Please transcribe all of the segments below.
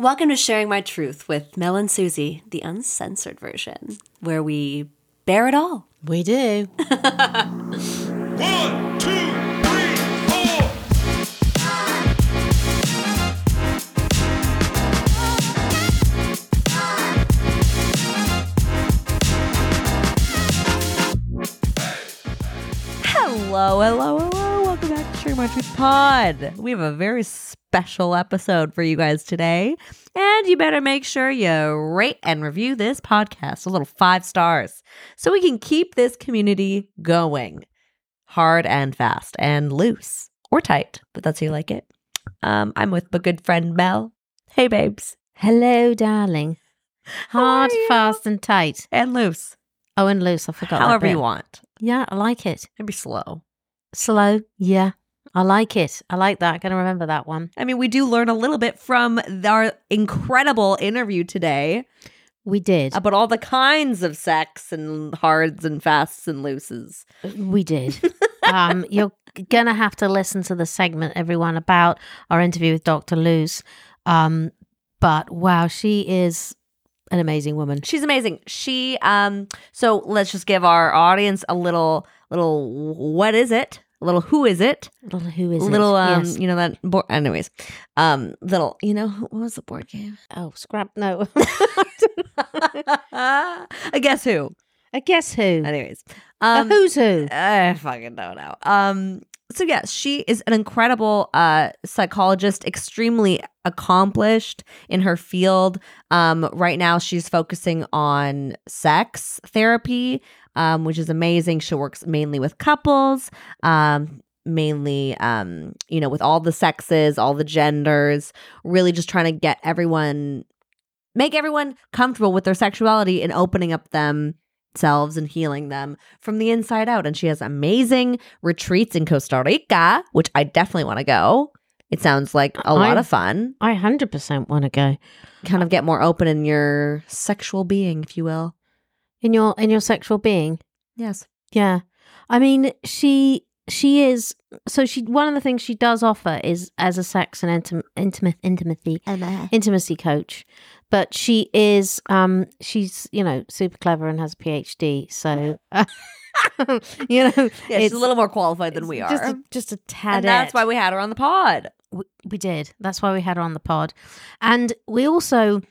Welcome to Sharing My Truth with Mel and Suzie, the uncensored version, where we bear it all. We do. One, two, three, four. Hello, hello, hello. Welcome back to My Truth Pod. We have a very special episode for you guys today. And you better make sure you rate and review this podcast a little five stars so we can keep this community going hard and fast and loose or tight, but that's how you like it. Um, I'm with my good friend Mel. Hey, babes. Hello, darling. Hard, fast, and tight. And loose. Oh, and loose. I forgot. However you want. Yeah, I like it. Maybe slow. Slow. Yeah, I like it. I like that. Gonna remember that one. I mean, we do learn a little bit from our incredible interview today We did. about all the kinds of sex and hards and fasts and looses. We did. um, you're gonna have to listen to the segment, everyone, about our interview with Dr. Luz. Um, but wow, she is an amazing woman. She's amazing. She um so let's just give our audience a little little what is it? A little who is it? Little who is it? little it? um Yes. you know that board anyways. Um little you know what was the board game? Oh, scrap. No. I guess who. I guess who? Anyways. A Um who's who? I fucking don't know. Um, so yes, she is an incredible uh psychologist, extremely accomplished in her field. Um, right now she's focusing on sex therapy, um, which is amazing. She works mainly with couples, um, mainly um, you know, with all the sexes, all the genders, really just trying to get everyone make everyone comfortable with their sexuality and opening up themselves and healing them from the inside out. And she has amazing retreats in Costa Rica, which I definitely want to go. It sounds like a lot of fun. I hundred percent want to go Kind of get more open in your sexual being, if you will. in your in your sexual being. Yes. Yeah. I mean, she she is so she one of the things she does offer is as a sex and intim- intimate intimacy intimacy coach. But she is um she's, you know, super clever and has a PhD. So you know, Yeah, she's a little more qualified than we are. Just a, just a tad. and that's why we had her on the pod. we, we did. That's why we had her on the pod. And we also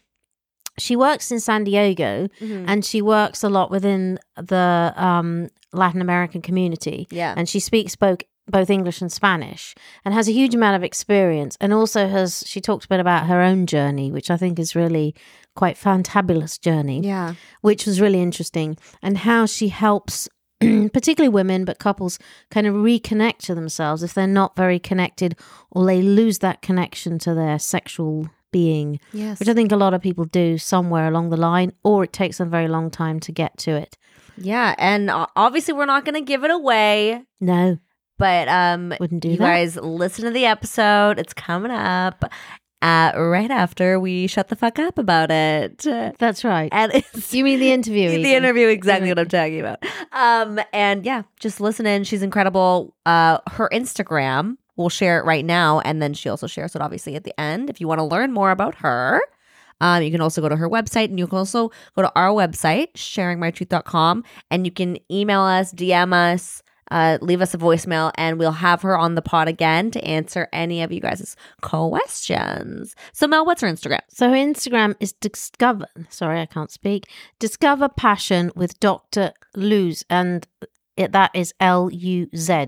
she works in San Diego Mm. and she works a lot within the um, Latin American community. Yeah. And she speaks both both English and Spanish and has a huge amount of experience and also has she talked a bit about her own journey, which I think is really quite fantabulous journey, yeah. which was really interesting and how she helps particularly women but couples kind of reconnect to themselves if they're not very connected or they lose that connection to their sexual being Yes. which I think a lot of people do somewhere along the line, or it takes them a very long time to get to it. yeah. And obviously, we're not going to give it away. No, But um, wouldn't do you that. guys listen to the episode. It's coming up uh, right after we shut the fuck up about it. That's right. And it's You mean the interview? the interview exactly what I'm talking about. Um, and yeah, just listen in. She's incredible. Uh, her Instagram, we'll share it right now, and then she also shares it obviously at the end. If you want to learn more about her, um, you can also go to her website, and you can also go to our website, sharingmytruth.com, and you can email us, DM us. Uh, leave us a voicemail and we'll have her on the pod again to answer any of you guys' questions. So, Mel, what's her Instagram? So her Instagram is discover. Sorry, I can't speak. Discover passion with Doctor Luz, and it, that is L U Z.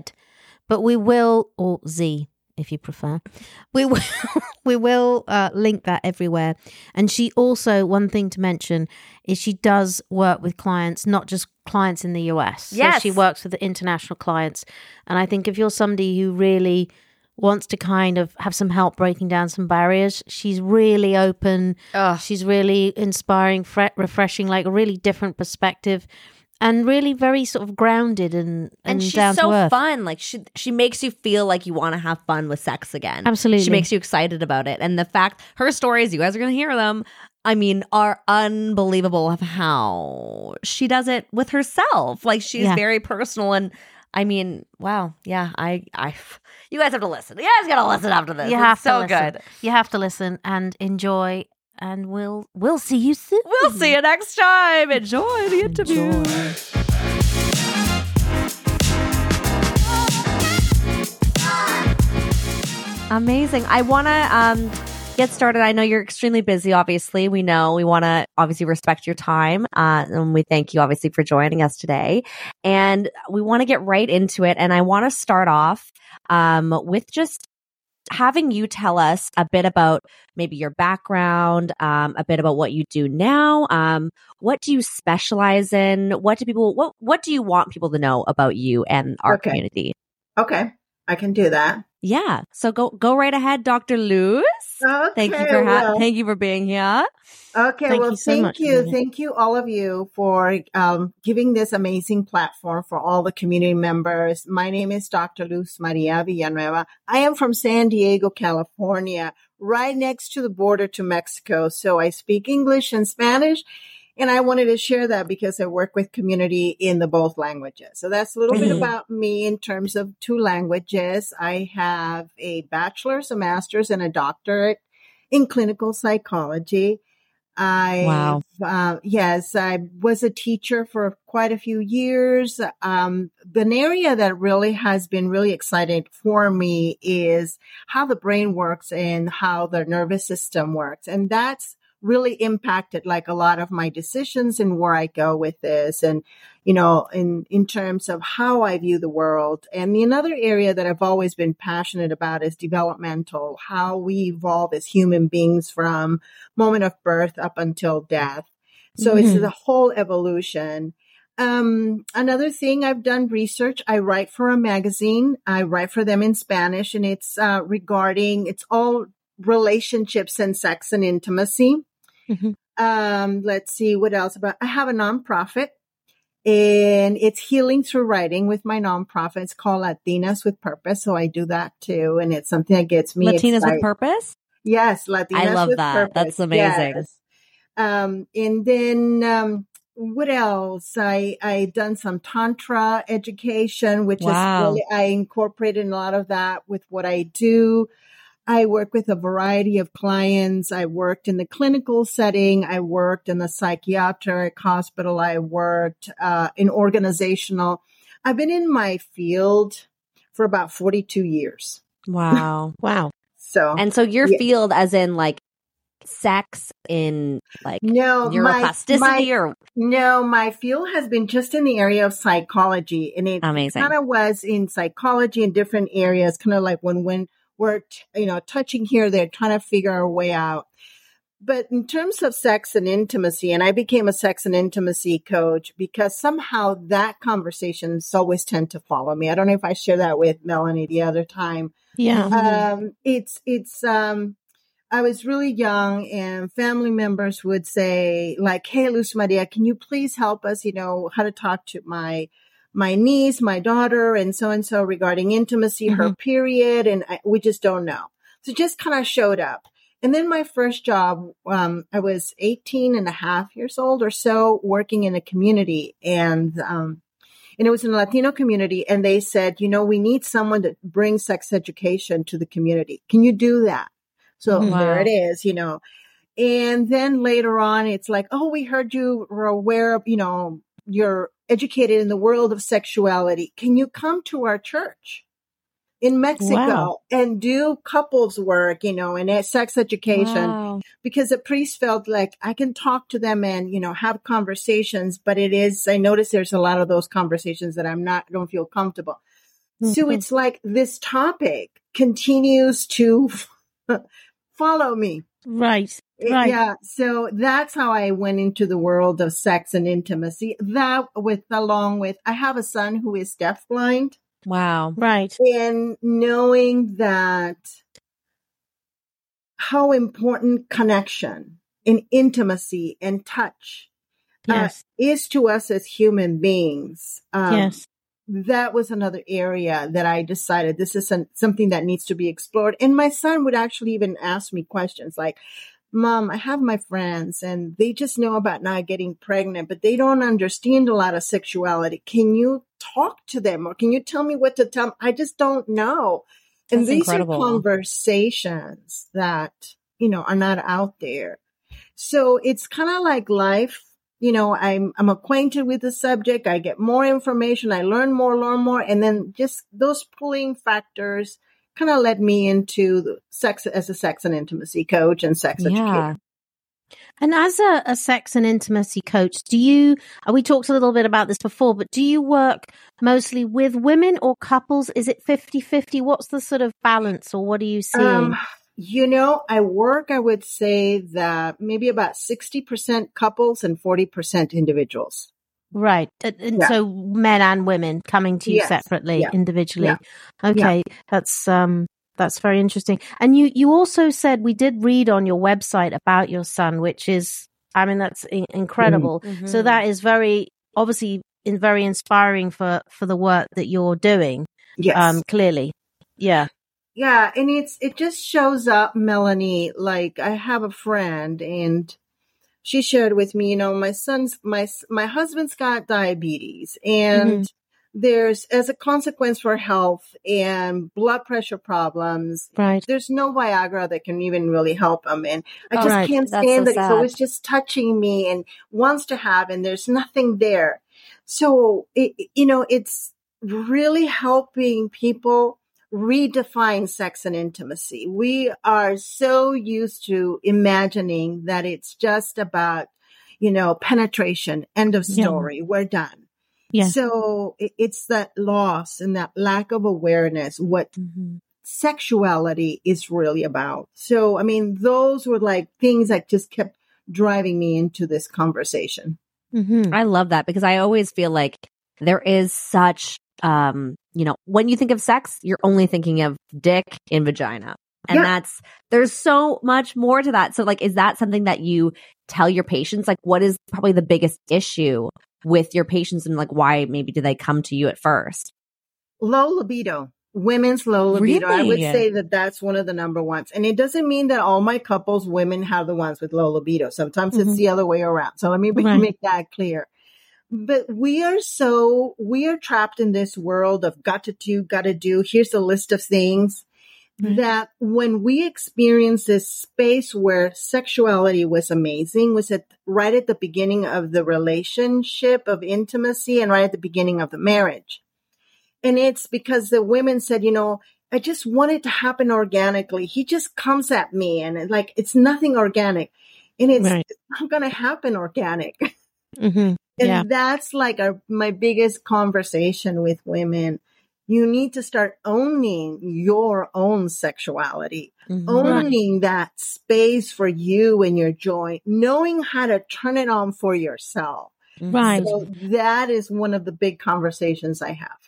But we will, or Z, if you prefer. We will, we will uh, link that everywhere. And she also, one thing to mention is she does work with clients, not just clients in the US. So Yes. she works with the international clients. And I think if you're somebody who really wants to kind of have some help breaking down some barriers, she's really open. Ugh. She's really inspiring, fre- refreshing, like a really different perspective. And really very sort of grounded and, and, and she's so earth. fun. Like she she makes you feel like you want to have fun with sex again. Absolutely. she makes you excited about it. And the fact her stories, you guys are gonna hear them. I mean, are unbelievable of how she does it with herself. Like she's Yeah. very personal and I mean, wow, yeah, I, I, you guys have to listen. You guys gotta listen after this. You It's to so listen. good. You have to listen and enjoy, and we'll we'll see you soon. We'll see you next time. Enjoy the interview. Enjoy. Amazing. I want to um, get started. I know you're extremely busy, obviously. We know we want to obviously respect your time. Uh, and we thank you, obviously, for joining us today. And we want to get right into it. And I want to start off um, with just having you tell us a bit about maybe your background, um, a bit about what you do now. Um, what do you specialize in? What do people, what, what do you want people to know about you and our Okay. community? Okay, I can do that. Yeah. So go go right ahead, Dr. Luz. Okay, Thank you for ha- well, thank you for being here. okay. Thank well, you so thank you, thank you, all of you for um, giving this amazing platform for all the community members. My name is Dr. Luz Maria Villanueva. I am from San Diego, California, right next to the border to Mexico. So I speak English and Spanish. And I wanted to share that because I work with community in the both languages. So that's a little bit Mhm. about me in terms of two languages. I have a bachelor's, a master's, and a doctorate in clinical psychology. I, Wow. uh, yes, I was a teacher for quite a few years. Um, an area that really has been really exciting for me is how the brain works and how the nervous system works. And that's really impacted like a lot of my decisions and where I go with this and you know in in terms of how I view the world and the another area that I've always been passionate about is developmental how we evolve as human beings from moment of birth up until death so it's Mhm. the whole evolution um, another thing I've done research. I write for a magazine. I write for them in Spanish and it's, uh, regarding, it's all relationships and sex and intimacy. Mhm. Um, let's see what else about, I have a nonprofit and it's healing through writing with my nonprofit. It's called Latinas with Purpose. So I do that too. And it's something that gets me Latinas excited. with purpose. Yes, Latinas I love with that. Purpose. That's amazing. Yes. Um, and then um, what else? I I done some tantra education, which Wow. is really I incorporated a lot of that with what I do. I work with a variety of clients. I worked in the clinical setting. I worked in the psychiatric hospital. I worked uh, in organizational. I've been in my field for about 42 years. Wow. Wow. So and so your Yeah. field as in like sex in like no, my, neuroplasticity my, or No, my field has been just in the area of psychology, and it Amazing. kind of was in psychology in different areas, kind of like when when we're t- you know touching here, they're trying to figure our way out. But in terms of sex and intimacy, and I became a sex and intimacy coach because somehow that conversations always tend to follow me. I don't know if I shared that with Melanie the other time Yeah. um, it's it's um, I was really young, and family members would say like, "Hey, Luz Maria, can you please help us? You know how to talk to my my niece, my daughter, and so and so regarding intimacy, her period, and I, we just don't know." So just kind of showed up. And then my first job, um, I was 18 and a half years old or so working in a community and, um, and it was in a Latino community. And they said, you know, we need someone to bring sex education to the community. Can you do that? So Mhm. there it is, you know. And then later on, it's like, oh, we heard you were aware of, you know, you're educated in the world of sexuality. Can you come to our church in Mexico Wow. and do couples work, you know, and sex education? Wow. because the priest felt like I can talk to them and, you know, have conversations, but it is, I notice there's a lot of those conversations that I'm not, don't feel comfortable. So Mhm. it's like this topic continues to follow me. Right. Right. Yeah. So that's how I went into the world of sex and intimacy. That with, along with, I have a son who is deafblind Wow. Right. and knowing that how important connection and intimacy and touch uh, is to us as human beings. Um, yes. That was another area that I decided this is some, something that needs to be explored. And my son would actually even ask me questions like, mom, I have my friends and they just know about not getting pregnant, but they don't understand a lot of sexuality. Can you talk to them or can you tell me what to tell them? I just don't know. And these incredible. are conversations that, you know, are not out there. So it's kind of like life. You know, I'm, I'm acquainted with the subject. I get more information. I learn more, learn more. And then just those pulling factors kind of led me into the sex as a sex and intimacy coach and sex Yeah. educator. And as a, a sex and intimacy coach, do you, uh, we talked a little bit about this before, but do you work mostly with women or couples? Is it 50 50? What's the sort of balance or what are you seeing? Um, you know, I work, I would say that maybe about 60% couples and 40% individuals. right. And, and yeah. so men and women coming to you Yes. separately, Yeah. individually. Yeah. Okay. That's, um, that's very interesting. And you, you also said we did read on your website about your son, which is, I mean, that's in- incredible. Mm-hmm. So that is very, obviously, in, very inspiring for, for the work that you're doing. Yes. Um, clearly. Yeah. Yeah, and it's it just shows up, Melanie. Like I have a friend, and she shared with me, you know, my son's my my husband's got diabetes, and mm-hmm. there's as a consequence for health and blood pressure problems. Right. There's no Viagra that can even really help him, and I just right. can't That's stand so he's sad. always just touching me and wants to have, and there's nothing there. So it, you know, it's really helping people redefine sex and intimacy. We are so used to imagining that it's just about, you know, penetration, end of Yeah. story, we're done. Yeah. So it's that loss and that lack of awareness, what Mm-hmm. sexuality is really about. So, I mean, those were like things that just kept driving me into this conversation. Mm-hmm. I love that because I always feel like there is such, um, you know, when you think of sex, you're only thinking of dick and vagina. And Yeah. that's, there's so much more to that. So, like, is that something that you tell your patients? Like, what is probably the biggest issue with your patients and like why maybe do they come to you at first? low libido women's low libido i would say that that's one of the number ones and it doesn't mean that all my couples women have the ones with low libido sometimes Mhm. it's the other way around so let me Right. make that clear but we are so we are trapped in this world of got to do got to do here's a list of things Right. that when we experienced this space where sexuality was amazing was at right at the beginning of the relationship of intimacy and right at the beginning of the marriage and it's because the women said, you know, I just want it to happen organically. He just comes at me and it, like, it's nothing organic. And it's, Right. it's not going to happen organic. Mm-hmm. And Yeah. that's like our, my biggest conversation with women. You need to start owning your own sexuality, Mm-hmm. owning that space for you and your joy, knowing how to turn it on for yourself. Right. So that is one of the big conversations I have.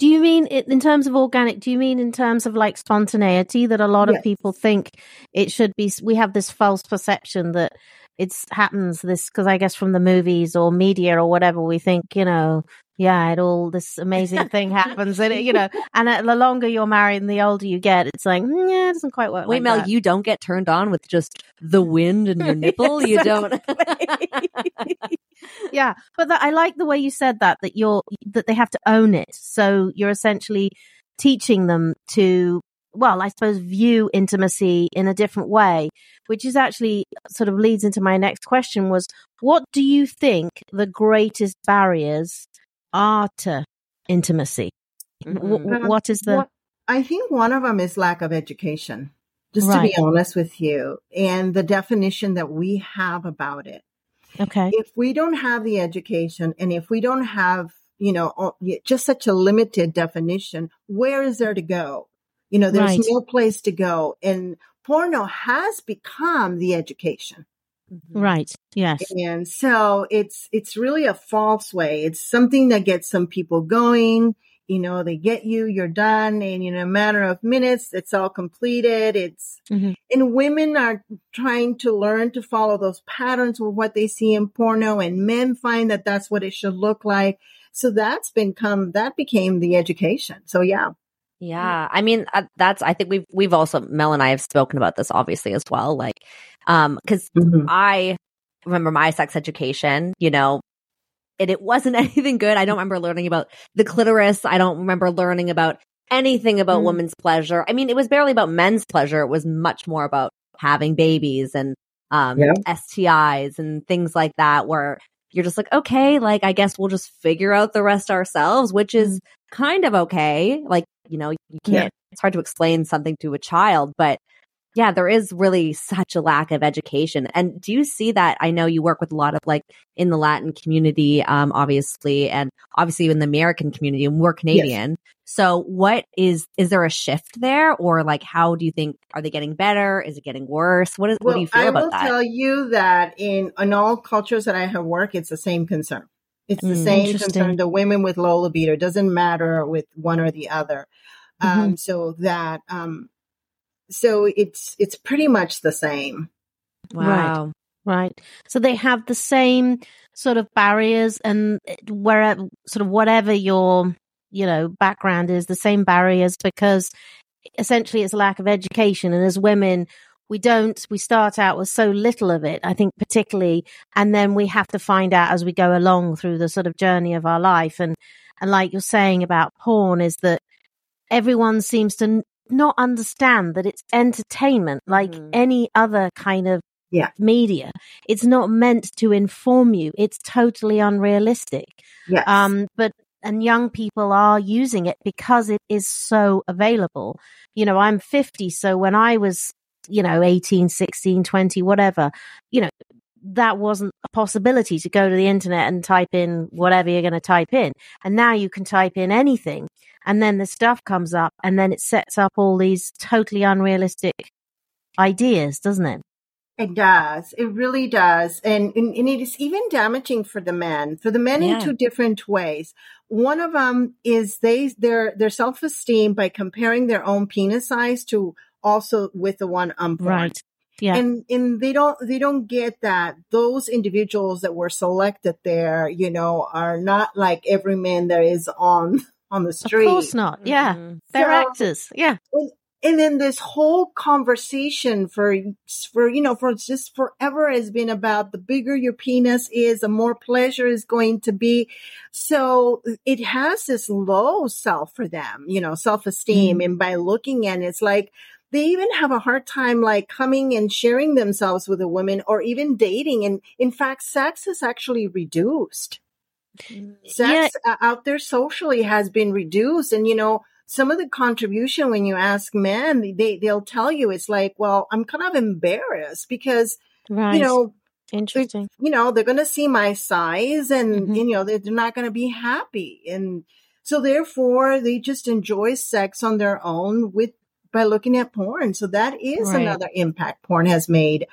Do you mean it in terms of organic? Do you mean in terms of like spontaneity that a lot of people think it should be? We have this false perception that it's happens this because I guess from the movies or media or whatever we think you know yeah it all this amazing thing happens and it, you know and uh, the longer you're married and the older you get it's like mm, yeah it doesn't quite work. Wait, like Mel, that. you don't get turned on with just the wind in your nipple? You don't. yeah but that, i like the way you said that that you're that they have to own it so you're essentially teaching them to well i suppose view intimacy in a different way which is actually sort of leads into my next question was what do you think the greatest barriers are to intimacy Wh- Mhm. what is the Well, I think one of them is lack of education, just to be honest with you, and the definition that we have about it. okay If we don't have the education and if we don't have, you know, just such a limited definition, where is there to go? You know, there's Right. no place to go. And porno has become the education. right yes And so it's, it's really a false way. It's something that gets some people going. You know, they get you, you're done. And in a matter of minutes, it's all completed. It's, Mhm. and women are trying to learn to follow those patterns of what they see in porno and men find that that's what it should look like. So that's become, that became the education. So yeah. Yeah, I mean uh, that's. I think we've we've also Mel and I have spoken about this obviously as well. Like, um, because Mhm. I remember my sex education. You know, and it wasn't anything good. I don't remember learning about the clitoris. I don't remember learning about anything about Mm. women's pleasure. I mean, it was barely about men's pleasure. It was much more about having babies and um Yeah. STIs and things like that. Where you're just like, okay, like I guess we'll just figure out the rest ourselves, which is mm-hmm. kind of okay. Like, you know, you can't, it's hard to explain something to a child, but yeah, there is really such a lack of education. And do you see that? I know you work with a lot of like in the Latin community, um, obviously, and obviously in the American community, and we're Canadian. So what is, is there a shift there or like how do you think, are they getting better? Is it getting worse? What is, what do you feel I about will tell you that in in all cultures that I have worked, it's the same concern. It's the Mm, same concern. The women with low libido It doesn't matter with one or the other. Mm-hmm. Um, so that um, so it's it's pretty much the same. wow. Right. So they have the same sort of barriers and wherever, sort of whatever your, you know, background is, the same barriers because essentially it's a lack of education. And as women, we don't, we start out with so little of it, I think particularly, and then we have to find out as we go along through the sort of journey of our life. And, and like you're saying about porn is that everyone seems to n- not understand that it's entertainment like Mhm. any other kind of Yeah. media. It's not meant to inform you. It's totally unrealistic. Yes. Um, but and young people are using it because it is so available. You know, I'm 50, so when I was, you know, 18, 16, 20, whatever, you know, that wasn't a possibility to go to the internet and type in whatever you're going to type in. And now you can type in anything and then the stuff comes up and then it sets up all these totally unrealistic ideas, doesn't it? It does. It really does. And, and, and it is even damaging for the men, for the men Yeah. in two different ways. One of them is they, their, their self-esteem by comparing their own penis size to also with the one on porn. Right. Yeah. And, and they don't, they don't get that those individuals that were selected there, you know, are not like every man that is on, on the street. Of course not. Yeah. Mhm. They're So- actors. Yeah. and then this whole conversation for for you know for just forever has been about the bigger your penis is the more pleasure is going to be so it has this low self for them you know self-esteem and by looking at it it's like they even have a hard time like coming and sharing themselves with a woman or even dating and in fact sex is actually reduced sex uh, out there socially has been reduced and you know some of the contribution when you ask men they they'll tell you it's like well i'm kind of embarrassed because Right. you know Interesting. you know they're going to see my size and Mhm. you know they're, they're not going to be happy and so therefore they just enjoy sex on their own with by looking at porn so that is Right. another impact porn has made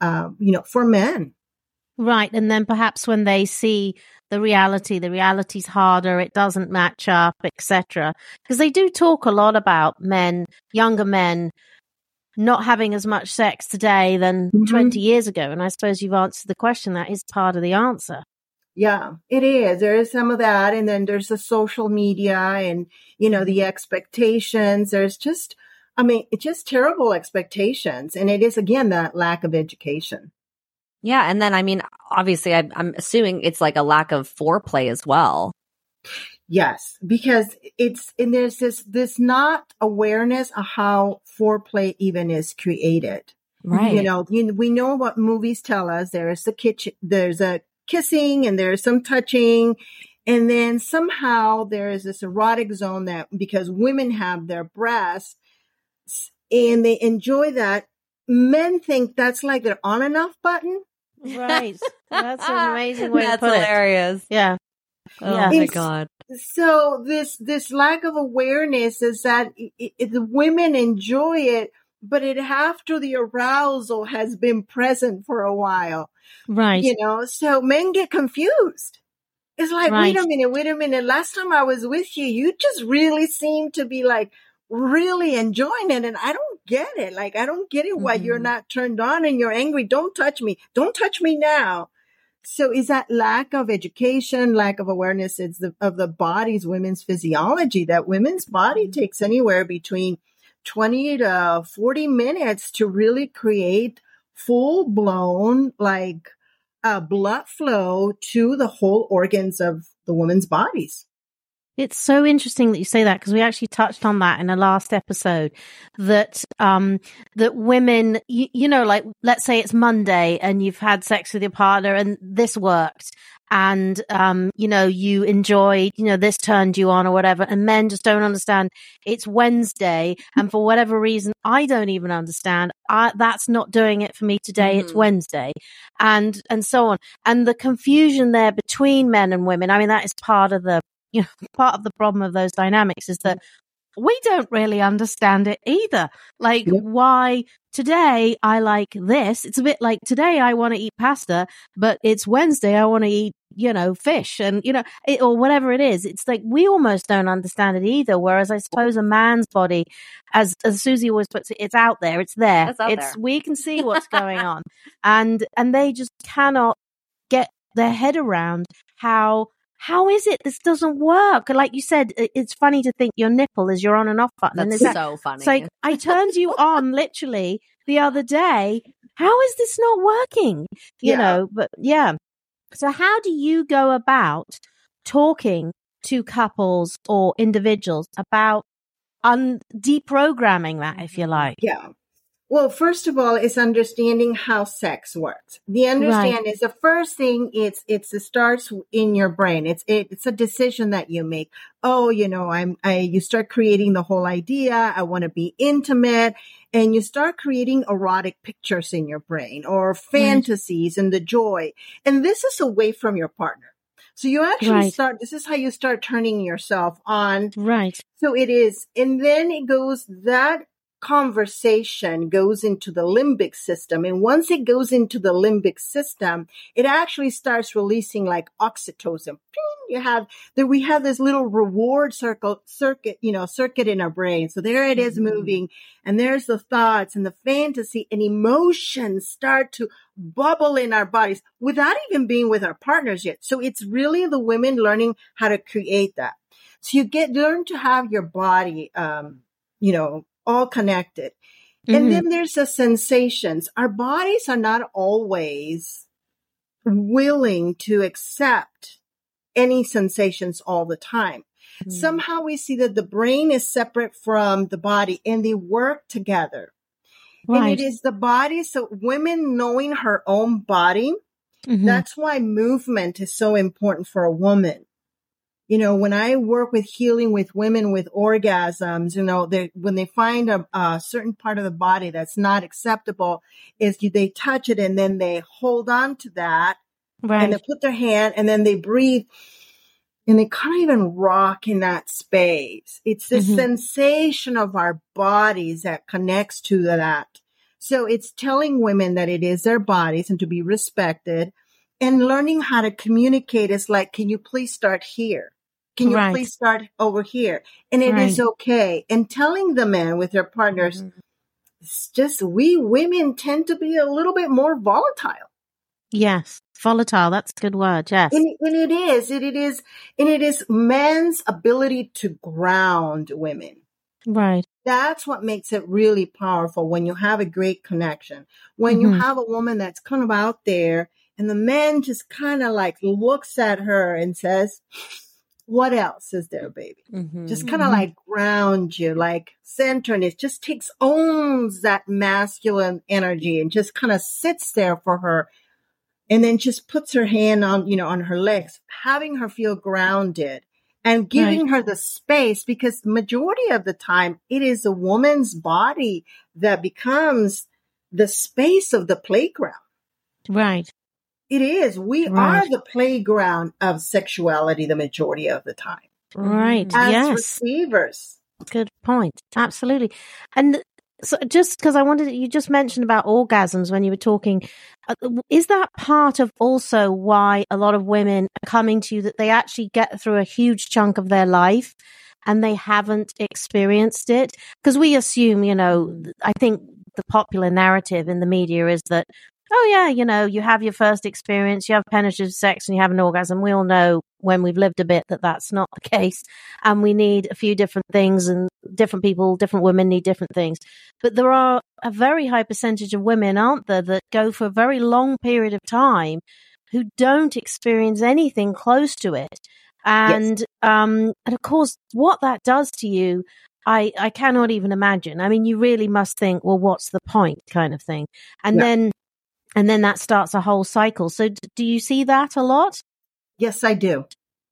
uh, you know for men Right. And then perhaps when they see the reality, the reality's harder, it doesn't match up, etc. Because they do talk a lot about men, younger men, not having as much sex today than Mhm. 20 years ago. And I suppose you've answered the question. That is part of the answer. Yeah, it is. There is some of that. And then there's the social media and, you know, the expectations. There's just, I mean, it's just terrible expectations. And it is, again, that lack of education. Yeah. And then, I mean, obviously, I, I'm assuming it's like a lack of foreplay as well. Yes, because it's, and there's this, this not awareness of how foreplay even is created. Right. You know, you, we know what movies tell us. There is a kitchen, there's a kissing and there's some touching. And then somehow there is this erotic zone that because women have their breasts and they enjoy that, men think that's like their on and off button. Right. That's an amazing way That's to put it. hilarious. Yeah. Oh Yeah. my It's- God. So this, this lack of awareness is that i i the women enjoy it, but it after the arousal has been present for a while. Right. you know so men get confused it's like wait a minute wait a minute last time i was with you you just really seemed to be like really enjoying it and i don't get it. Like i don't get it why you're Mhm. not turned on and you're angry. Don't touch me. Don't touch me now. So is that lack of education, lack of awareness? It's the, of the body's women's physiology that women's body takes anywhere between 20 to 40 minutes to really create full blown like uh, blood flow to the whole organs of the woman's bodies. It's so interesting that you say that because we actually touched on that in a last episode that um that women you, you know like let's say it's Monday and you've had sex with your partner and this worked and um you know you enjoyed you know this turned you on or whatever and men just don't understand it's Wednesday and for whatever reason I don't even understand I, that's not doing it for me today it's Mhm. Wednesday and and so on and the confusion there between men and women I mean that is part of the you know, part of the problem of those dynamics is that mm. we don't really understand it either. Like, Yep. why today I like this? It's a bit like today I want to eat pasta, but it's Wednesday I want to eat, you know, fish and, you know, it, or whatever it is. It's like we almost don't understand it either. Whereas I suppose a man's body, as, as Suzie always puts it, it's out there, it's there. It's out it's, there. we can see what's going on. And, and they just cannot get their head around how how is it this doesn't work? Like you said, it's funny to think your nipple is your on and off button. and That's so funny. So like I turned you on literally the other day. How is this not working? You Yeah. know, but yeah. So how do you go about talking to couples or individuals about un deprogramming that, if you mm-hmm. like? Yeah. Well, first of all, it's understanding how sex works. The understand is the first thing. It's it's it starts in your brain. It's it, it's a decision that you make. Oh, you know, I'm I. You start creating the whole idea. I want to be intimate, and you start creating erotic pictures in your brain or fantasies and the joy. And this is away from your partner. So you actually Right. start. This is how you start turning yourself on Right. so it is. And then it goes, that conversation goes into the limbic system. And once it goes into the limbic system, it actually starts releasing like oxytocin. You have that we have this little reward circle circuit, you know, circuit in our brain. So there it is moving and there's the thoughts and the fantasy and emotions start to bubble in our bodies without even being with our partners yet. So it's really the women learning how to create that. So you get learn to have your body, um, you know, all connected. Mhm. And then there's the sensations. Our bodies are not always willing to accept any sensations all the time. Mm. Somehow we see that the brain is separate from the body and they work together. And it is the body. So women knowing her own body, Mhm. that's why movement is so important for a woman. You know, when I work with healing with women with orgasms, you know, they when they find a, a certain part of the body that's not acceptable, is they touch it and then they hold on to that right. and they put their hand and then they breathe and they can't even rock in that space. It's the Mhm. sensation of our bodies that connects to that. So it's telling women that it is their bodies and to be respected and learning how to communicate is like, can you please start here? Can you Right. please start over here? And it is okay. And telling the men with their partners, it's just we women tend to be a little bit more volatile. yes. Volatile. That's a good word. Yes. And, and it is, it, it is, and it is men's ability to ground women. right. That's what makes it really powerful when you have a great connection. When you Mhm. have a woman that's kind of out there and the man just kind of like looks at her and says, what else is there, baby? Mhm. Just kind of Mhm. like ground you, like center and it just takes, owns that masculine energy and just kind of sits there for her and then just puts her hand on, you know, on her legs, having her feel grounded and giving her the space because majority of the time it is a woman's body that becomes the space of the playground. right. It is. We Right. are the playground of sexuality the majority of the time Right. as yes. receivers. Good point. Absolutely. And so just because I wanted, you just mentioned about orgasms when you were talking. uh, Is that part of also why a lot of women are coming to you that they actually get through a huge chunk of their life and they haven't experienced it? Because we assume, you know, I think the popular narrative in the media is that oh yeah, you know, you have your first experience, you have penetrative sex, and you have an orgasm. We all know when we've lived a bit that that's not the case, and we need a few different things, and different people, different women need different things. But there are a very high percentage of women, aren't there, that go for a very long period of time who don't experience anything close to it. And um and of course what that does to you I I cannot even imagine. I mean you really must think well what's the point kind of thing. And Yeah. then and then that starts a whole cycle. So d- do you see that a lot? Yes, I do.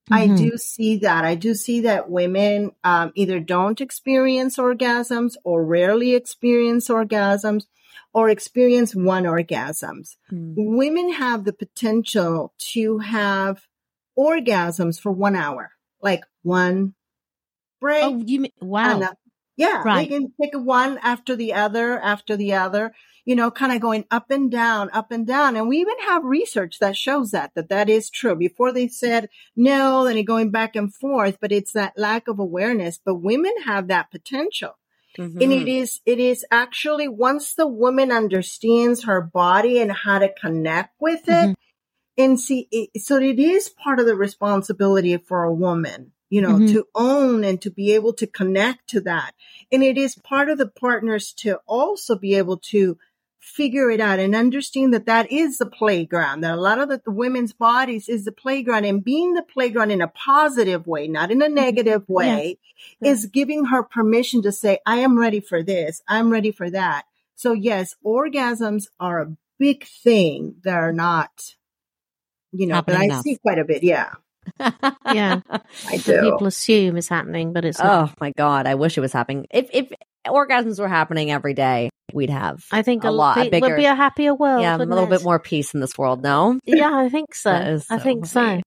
I Mhm. do see that. I do see that women um, either don't experience orgasms or rarely experience orgasms or experience one orgasms. Mm. Women have the potential to have orgasms for one hour, like one break. Oh, you mean, wow. Yeah, Right. they can pick one after the other, after the other, you know, kind of going up and down, up and down. And we even have research that shows that, that that is true. Before they said no, then it going back and forth, but it's that lack of awareness. But women have that potential. Mhm. And it is, it is actually once the woman understands her body and how to connect with it, Mhm. and see, it, so it is part of the responsibility for a woman, you know, Mhm. to own and to be able to connect to that. And it is part of the partners to also be able to figure it out and understand that that is the playground, that a lot of the, the women's bodies is the playground and being the playground in a positive way, not in a negative way, Yeah. is giving her permission to say, I am ready for this. I'm ready for that. So yes, orgasms are a big thing. They're not, you know, but I enough. see quite a bit. Yeah, Yeah. I do. people assume is happening, but it's not. Oh my god, I wish it was happening. If if orgasms were happening every day, we'd have I think a a lot It bigger. would be a happier world. yeah, a little it? bit more peace in this world. No, Yeah, I think so. Is I so think so.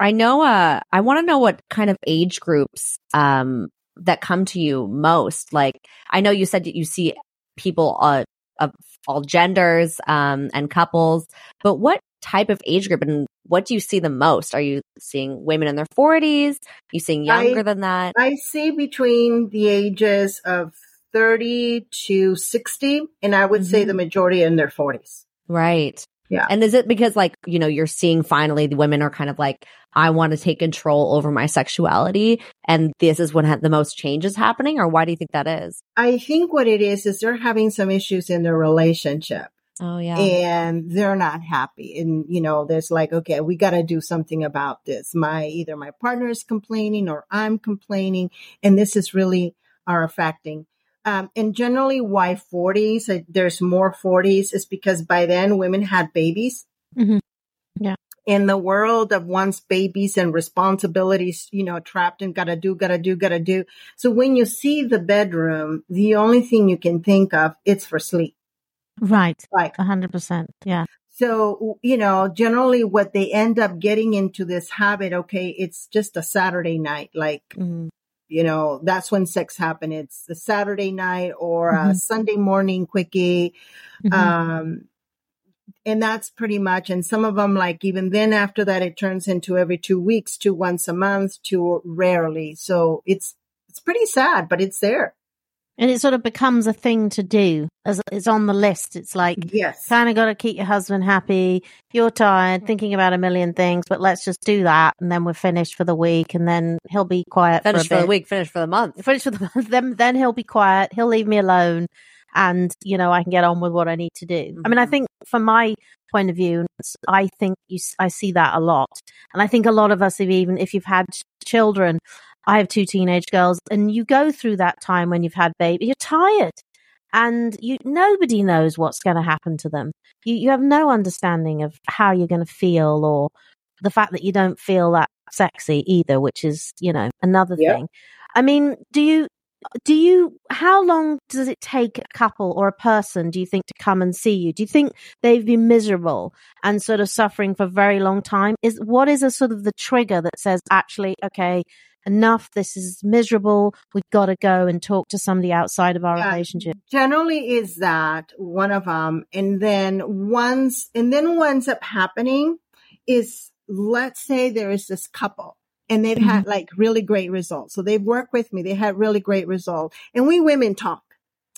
I know. Uh, I want to know what kind of age groups um that come to you most. Like, I know you said that you see people uh, of all genders um and couples, but what type of age group and what do you see the most? Are you seeing women in their forties? You seeing younger I- than that? I see between the ages of 30 to 60, and I would say Mhm. the majority in their 40s. Right. Yeah. And is it because like, you know, you're seeing finally the women are kind of like, I want to take control over my sexuality and this is when the most change is happening? Or why do you think that is? I think what it is, is they're having some issues in their relationship. Oh, yeah. and they're not happy. And, you know, there's like, okay, we got to do something about this. My, either my partner is complaining or I'm complaining. And this is really are affecting. Um, and generally why 40s, uh, there's more 40s is because by then women had babies. Mm-hmm. Yeah. In the world of once babies and responsibilities, you know, trapped and gotta do, gotta do, gotta do. So when you see the bedroom, the only thing you can think of, it's for sleep. Right. Like, A hundred percent. Yeah. so, you know, generally what they end up getting into this habit, okay, it's just a Saturday night. Like, Mhm. you know, that's when sex happen. It's a Saturday night or a Mhm. Sunday morning quickie. Mhm. Um, and that's pretty much, and some of them, like even then after that, it turns into every two weeks to once a month to rarely. So it's, it's pretty sad, but it's there. And it sort of becomes a thing to do as it's on the list. It's like, Yes. kind of got to keep your husband happy. You're tired, thinking about a million things, but let's just do that, and then we're finished for the week, and then he'll be quiet Finish for for a the week, finish for the month. Finish for the month. Then then he'll be quiet. He'll leave me alone, and you know I can get on with what I need to do. I mean, I Mhm. think from my point of view, I think you I see that a lot, and I think a lot of us have even if you've had children. I have two teenage girls, and you go through that time when you've had baby. You're tired, and you nobody knows what's going to happen to them. You you have no understanding of how you're going to feel, or the fact that you don't feel that sexy either, which is you know another Yep. thing. I mean, do you do you how long does it take a couple or a person do you think to come and see you do you think they've been miserable and sort of suffering for a very long time is what is a sort of the trigger that says actually okay enough this is miserable we've got to go and talk to somebody outside of our Yeah. relationship. Generally is that one of them and then once and then what ends up happening is let's say there is this couple and they've had mm-hmm. like really great results. So they've worked with me they had really great results and we women talk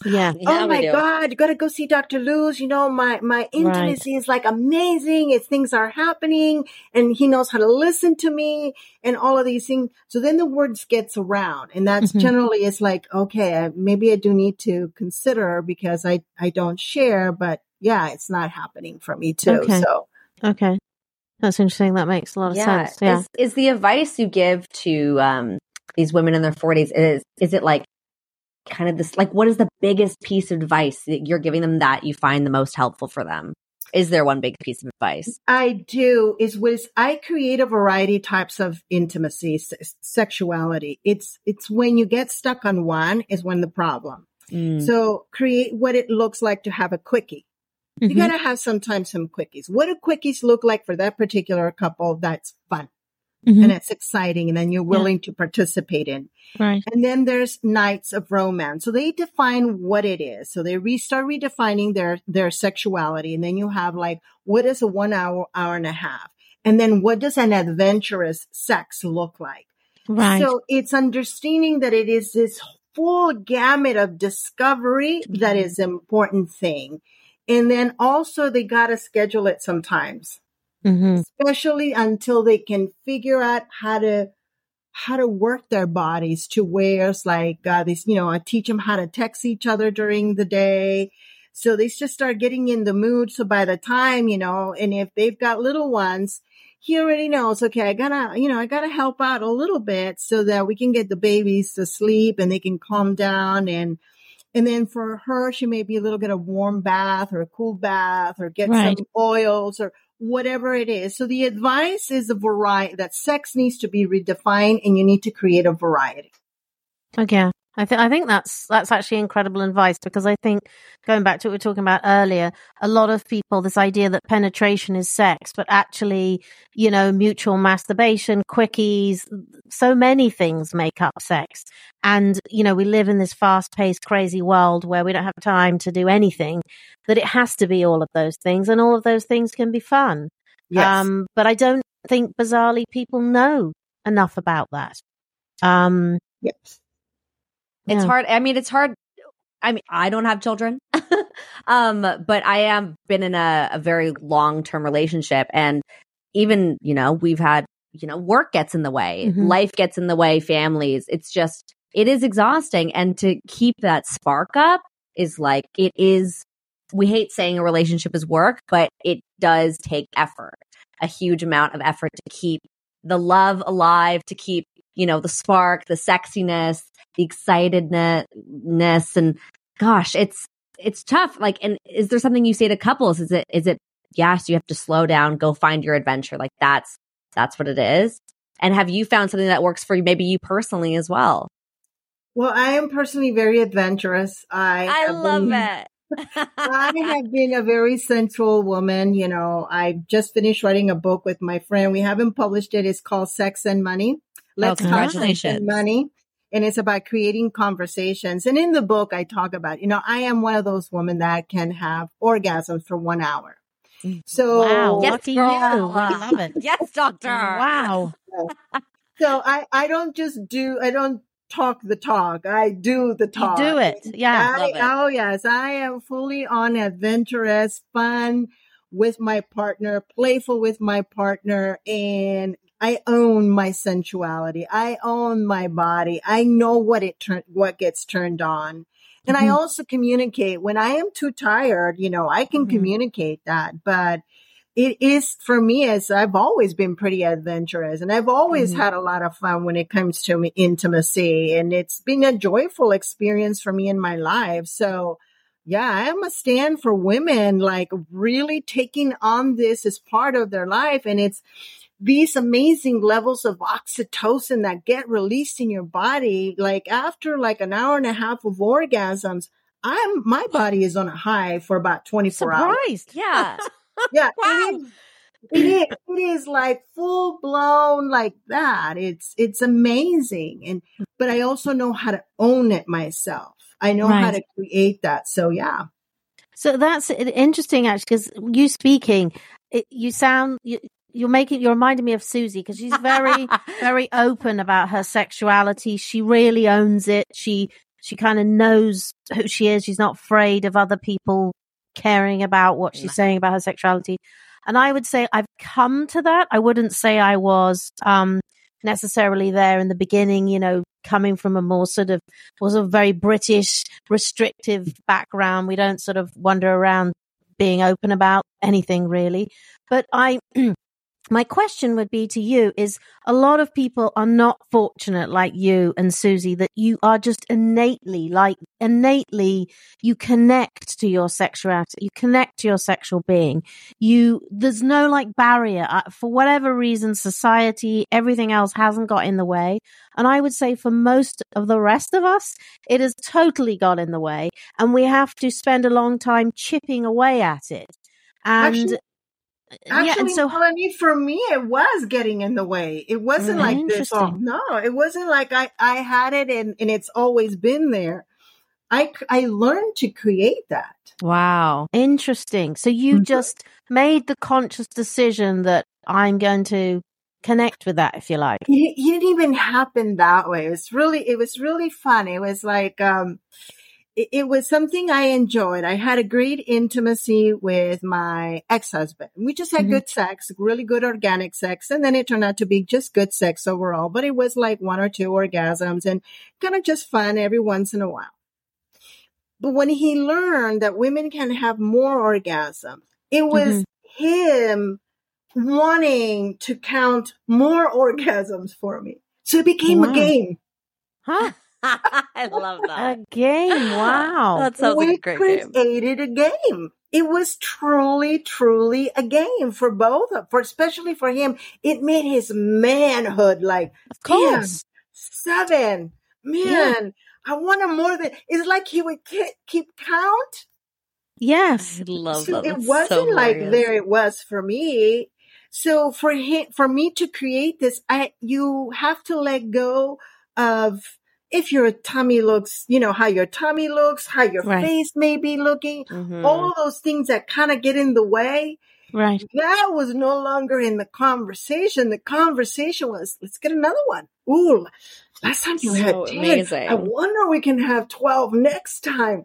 Yeah. Yeah, oh my god you gotta go see dr luz you know my my intimacy is like amazing it's things are happening and he knows how to listen to me and all of these things so then the words gets around and that's Mhm. generally it's like okay maybe i do need to consider because i i don't share but yeah it's not happening for me too Okay. so Okay. That's interesting. That makes a lot of yeah. sense. Yeah. Is, is the advice you give to um, these women in their 40s, is, is it like kind of this, like, what is the biggest piece of advice that you're giving them that you find the most helpful for them? Is there one big piece of advice? I do is with I create a variety types of intimacy, s- sexuality. It's it's when you get stuck on one is when the problem. Mm. So create what it looks like to have a quickie. You Mhm. gotta have sometimes some quickies. What do quickies look like for that particular couple? That's fun Mhm. and it's exciting, and then you're willing to participate in. Right. And then there's nights of romance. So they define what it is. So they restart redefining their, their sexuality. And then you have like, what is a one hour, hour and a half? And then what does an adventurous sex look like? Right. So it's understanding that it is this full gamut of discovery that is important thing. And then also they got to schedule it sometimes hmm especially until they can figure out how to how to work their bodies to where it's like uh, this you know i teach them how to text each other during the day. So they just start getting in the mood. So by the time you know and if they've got little ones he already knows okay i gotta you know i gotta help out a little bit so that we can get the babies to sleep and they can calm down. And and then for her she may be a little bit of warm bath or a cool bath or get Right. some oils or whatever it is. So the advice is a variety that sex needs to be redefined and you need to create a variety. Okay. I think I think that's that's actually incredible advice because I think going back to what we were talking about earlier, a lot of people this idea that penetration is sex, but actually, you know, mutual masturbation, quickies, so many things make up sex. And you know, we live in this fast-paced, crazy world where we don't have time to do anything. That it has to be all of those things, and all of those things can be fun. Yes. Um, but I don't think bizarrely people know enough about that. Um, yes. It's yeah. hard. I mean, it's hard. I mean, I don't have children, um, but I am been in a, a very long term relationship, and even you know we've had you know work gets in the way, Mhm. life gets in the way, families. It's just it is exhausting, and to keep that spark up is like it is. We hate saying a relationship is work, but it does take effort, a huge amount of effort to keep the love alive, to keep you know the spark, the sexiness, the excitedness and gosh it's it's tough like and is there something you say to couples is it is it yes you have to slow down go find your adventure like that's that's what it is and have you found something that works for you maybe you personally as well Well, I am personally very adventurous. I i love been- it I have been a very sensual woman. You know, I just finished writing a book with my friend. We haven't published it. It's called Sex and Money. Let's talk sex congratulations. and money. And it's about creating conversations. And in the book, I talk about, you know, I am one of those women that can have orgasms for one hour. Mm. So, Wow, Yes, lucky girl. you. I love it. yes doctor Wow. so I, I don't just do, I don't talk the talk. I do the talk. You do it. Yeah. I- love it. Oh yes, I am fully on adventurous, fun with my partner, playful with my partner, and I own my sensuality. I own my body. I know what it turn, what gets turned on. And I Mhm. also communicate when I am too tired, you know, I can Mhm. communicate that, but it is for me as I've always been pretty adventurous and I've always Mhm. had a lot of fun when it comes to me- intimacy and it's been a joyful experience for me in my life. So yeah, I am a stand for women like really taking on this as part of their life and it's these amazing levels of oxytocin that get released in your body like after like an hour and a half of orgasms I'm my body is on a high for about 24 hours. Surprised. yeah Yeah, Wow. it is. It is. It is like full blown like that. It's it's amazing, and but I also know how to own it myself. I know how to create that. So yeah, So that's interesting, actually, because you speaking, it, you sound you, you're making you're reminding me of Suzie because she's very very open about her sexuality. She really owns it. She she kind of knows who she is. She's not afraid of other people caring about what she's saying about her sexuality. And I would say I've come to that. I wouldn't say I was um, necessarily there in the beginning, you know, coming from a more sort of was a very British restrictive background. We don't sort of wander around being open about anything really. But I my question would be to you is a lot of people are not fortunate like you and Suzie that you are just innately like innately you connect to your sexuality you connect to your sexual being. You there's no like barrier. For whatever reason society everything else hasn't got in the way. And i would say for most of the rest of us it has totally got in the way. And we have to spend a long time chipping away at it. And Actually, Actually, and so Melanie, for me, it was getting in the way. It wasn't like this. Interesting. no, it wasn't like I, I had it and, and it's always been there. I, I learned to create that. Wow. Interesting. So you Mhm. just made the conscious decision that I'm going to connect with that, if you like. It, it didn't even happen that way. It was really, it was really fun. It was like, um, it, it was something I enjoyed. I had a great intimacy with my ex-husband. We just had Mhm. good sex, really good organic sex. And then it turned out to be just good sex overall, but it was like one or two orgasms and kind of just fun every once in a while. But when he learned that women can have more orgasms, it was him wanting to count more orgasms for me. So it became Wow. a game. Huh? I love that. A game. Wow. That sounds we like a great game. created a game. It was truly, truly a game for both of, for especially for him. It made his manhood like of course. seven. Man, I want him more than. It's like he would ke- keep count. Yes. I love So that. it That's wasn't so like there it was for me. So for him, for me to create this, I you have to let go of if your tummy looks, you know how your tummy looks, how your Right. face may be looking, Mhm. all those things that kind of get in the way. Right. That was no longer in the conversation. The conversation was, let's get another one. Ooh, last time you had 10. amazing. I wonder we can have 12 next time.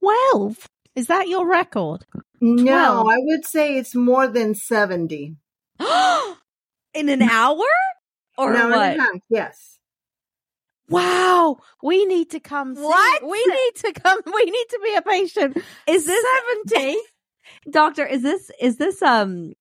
12. Is that your record? No, I would say it's more than 70. In an hour? Or An hour what? and a half, yes. Wow. We need to come. see- What? We need to come. We need to be a patient. Is this 70? Doctor, is this is this um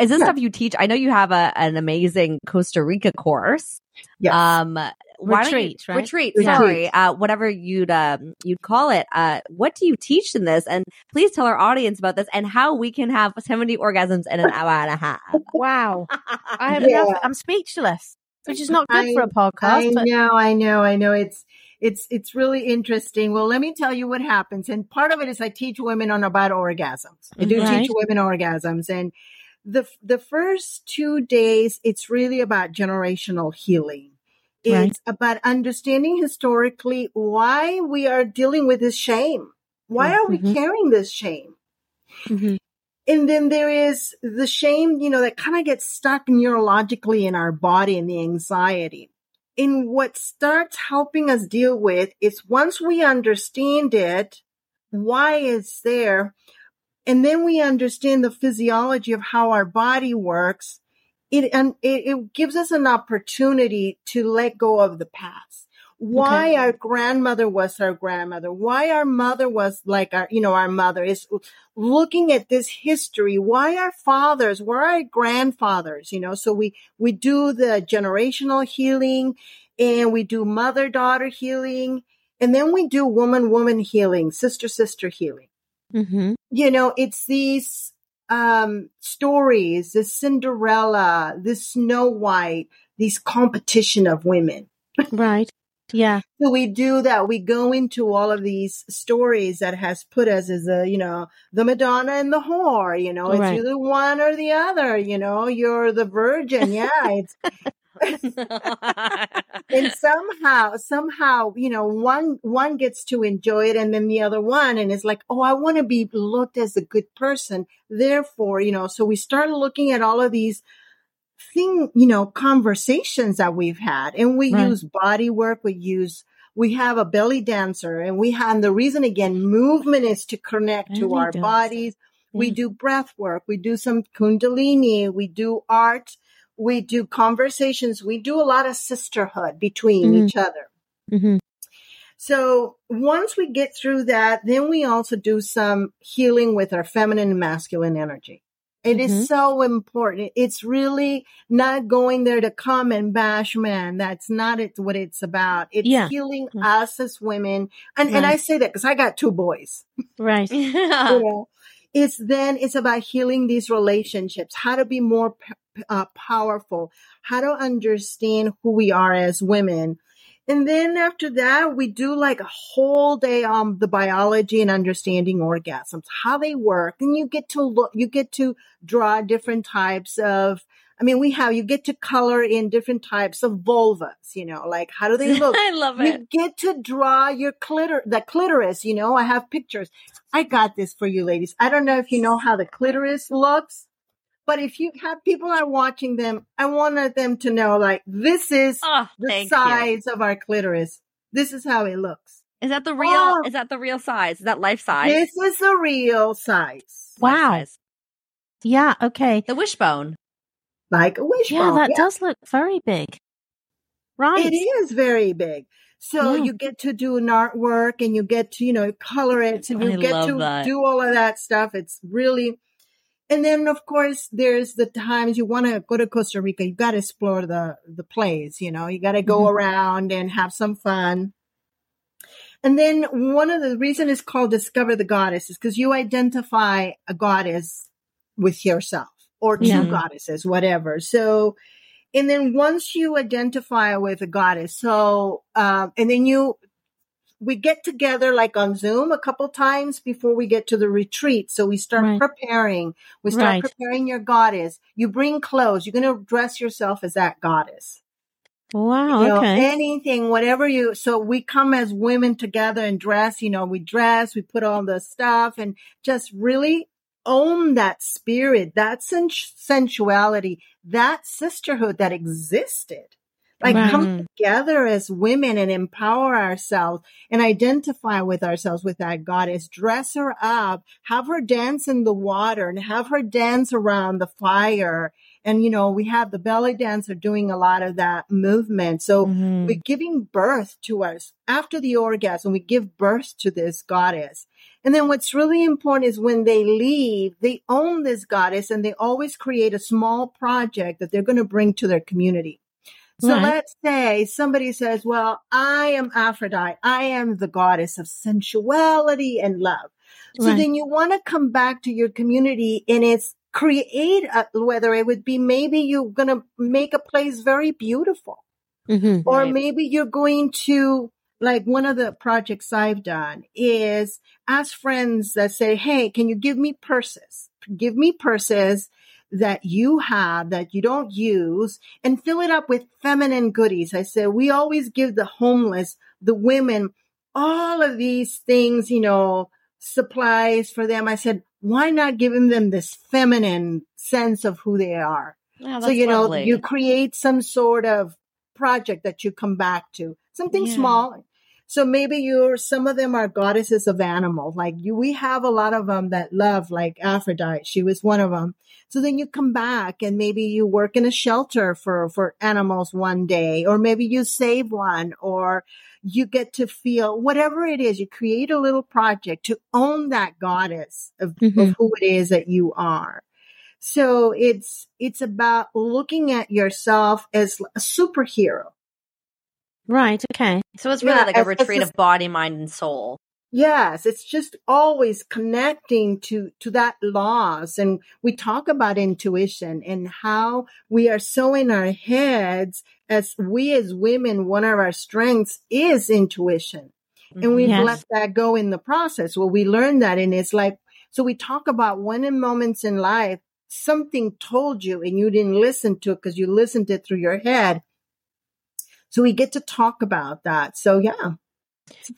is this Yeah. stuff you teach? I know you have a an amazing Costa Rica course. Yes. Um don't you- Retreat, right? Retreat, Retreat. sorry. Uh whatever you'd um you'd call it. Uh what do you teach in this? And please tell our audience about this and how we can have 70 orgasms in an hour and a half. Wow. I have Yeah. I'm speechless, which is not good for a podcast. I but know, I know, I know. It's it's it's really interesting. Well, let me tell you what happens. And part of it is I teach women on about orgasms. I do Right. teach women orgasms. And the the first two days, it's really about generational healing. It's Right. about understanding historically why we are dealing with this shame. Why are we Mhm. carrying this shame? Mhm. And then there is the shame, you know, that kind of gets stuck neurologically in our body and the anxiety. And what starts helping us deal with is once we understand it, why it's there, and then we understand the physiology of how our body works, it, and it, it gives us an opportunity to let go of the past. Why Okay. our grandmother was our grandmother, why our mother was like our, you know, our mother is looking at this history, why our fathers, why our grandfathers, you know, so we, we do the generational healing and we do mother daughter healing and then we do woman woman healing, sister sister healing. Mhm. You know, it's these, um, stories, this Cinderella, this Snow White, these competition of women. Right. Yeah. So we do that. We go into all of these stories that has put us as a, you know, the Madonna and the whore, you know, it's Right. either one or the other, you know, you're the virgin. Yeah. It's, and somehow, somehow, you know, one, one gets to enjoy it and then the other one. And it's like, oh, I want to be looked as a good person. Therefore, you know, so we start looking at all of these thing, you know, conversations that we've had and we Right. use body work. We use we have a belly dancer and we have and the reason again movement is to connect to our dancer. bodies we do breath work we do some kundalini we do art we do conversations we do a lot of sisterhood between Mhm. each other hmm so once we get through that, then we also do some healing with our feminine and masculine energy. It is Mhm. so important. It's really not going there to come and bash men. That's not it, what it's about. It's Yeah. healing Mm. us as women. And, and I say that because I got two boys. Right. You know, it's then it's about healing these relationships, how to be more p- uh, powerful, how to understand who we are as women. And then after that, we do like a whole day on the biology and understanding orgasms, how they work. And you get to look, you get to draw different types of, I mean, we have, you get to color in different types of vulvas, you know, like how do they look? I love it. You get to draw your clitor, the clitoris, you know, I have pictures. I got this for you ladies. I don't know if you know how the clitoris looks, but if you have people are watching them, I wanted them to know like this is Oh, the thank you. size of our clitoris. This is how it looks. Is that the real? Oh. Is that the real size? Is that life size? This is the real size. Life Wow. size. Yeah. Okay. The wishbone. Like a wishbone. Yeah, that Yeah. does look very big. Right. It is very big. So Yeah. you get to do an artwork and you get to, you know, color it and you I get to that. do all of that stuff. It's really, and then of course there's the times you want to go to Costa Rica. You got to explore the, the place, you know, you got to go Mhm. around and have some fun. And then one of the reason it's called Discover the Goddess is because you identify a goddess with yourself or two Yeah. goddesses, whatever. So, and then once you identify with a goddess, so, um, and then you, we get together like on Zoom a couple times before we get to the retreat. So we start Right. preparing. We start Right. preparing your goddess. You bring clothes. You're going to dress yourself as that goddess Wow. you know, okay. anything, whatever you, so we come as women together and dress, you know, we dress, we put all the stuff and just really own that spirit, that sen- sensuality, that sisterhood that existed. Like Right. come together as women and empower ourselves and identify with ourselves with that goddess, dress her up, have her dance in the water and have her dance around the fire. And, you know, we have the belly dancer doing a lot of that movement. So Mhm. we're giving birth to us after the orgasm. We give birth to this goddess. And then what's really important is when they leave, they own this goddess and they always create a small project that they're going to bring to their community. So Right. let's say somebody says, well, I am Aphrodite. I am the goddess of sensuality and love. So Right. then you want to come back to your community and it's create a, whether it would be maybe you're going to make a place very beautiful Mhm. or Right. maybe you're going to like one of the projects I've done is ask friends that say, Hey, can you give me purses? Give me purses that you have that you don't use and fill it up with feminine goodies. I said, we always give the homeless, the women, all of these things, you know, supplies for them. I said, why not giving them this feminine sense of who they are? Oh, so you know lovely. you create some sort of project that you come back to something Yeah. small so maybe you're some of them are goddesses of animals like you we have a lot of them that love like aphrodite she was one of them so then you come back and maybe you work in a shelter for for animals one day or maybe you save one or you get to feel whatever it is you create a little project to own that goddess of, of Mhm. who it is that you are so it's, it's about looking at yourself as a superhero. Right. Okay. so it's really Yeah, like a as- as retreat this- of body, mind, and soul. Yes, it's just always connecting to, to that loss. And we talk about intuition and how we are so in our heads as we as women, one of our strengths is intuition. And mm-hmm. we've Yes. let that go in the process. Well, we learned that and it's like, so we talk about when in moments in life, something told you and you didn't listen to it because you listened to it through your head. So we get to talk about that. So yeah.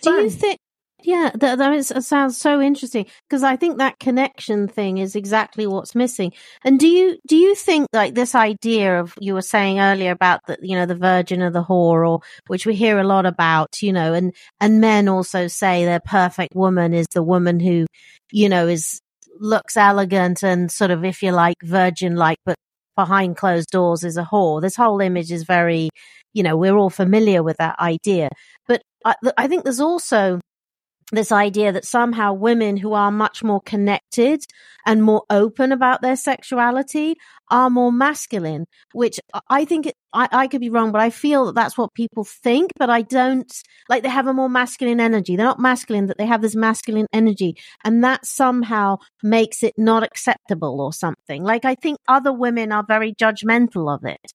Do you think? Yeah, that, that, is, sounds so interesting because I think that connection thing is exactly what's missing. And do you do you think like this idea of you were saying earlier about the you know the virgin or the whore, or which we hear a lot about, you know, and and men also say their perfect woman is the woman who, you know, is looks elegant and sort of if you like virgin like, but behind closed doors is a whore. This whole image is very, you know, we're all familiar with that idea. But I, I think there's also this idea that somehow women who are much more connected and more open about their sexuality are more masculine, which I think I, I could be wrong, but I feel that that's what people think, but I don't like they have a more masculine energy. They're not masculine, that they have this masculine energy and that somehow makes it not acceptable or something. Like I think other women are very judgmental of it.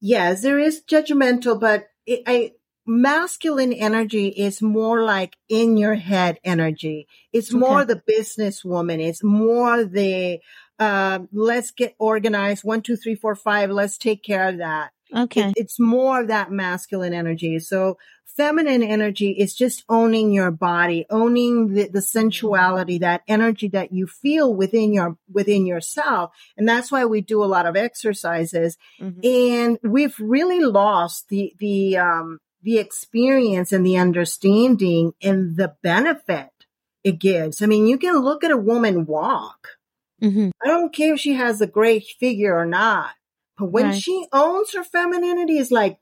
Yes, there is judgmental, but it, I, masculine energy is more like in your head energy. It's Okay. more the businesswoman. It's more the, uh, let's get organized. One, two, three, four, five. Let's take care of that. Okay. It, it's more of that masculine energy. So feminine energy is just owning your body, owning the, the sensuality, that energy that you feel within your, within yourself. And that's why we do a lot of exercises Mhm. and we've really lost the the um the experience and the understanding and the benefit it gives i mean you can look at a woman walk hmm i don't care if she has a great figure or not but when Right. she owns her femininity it's like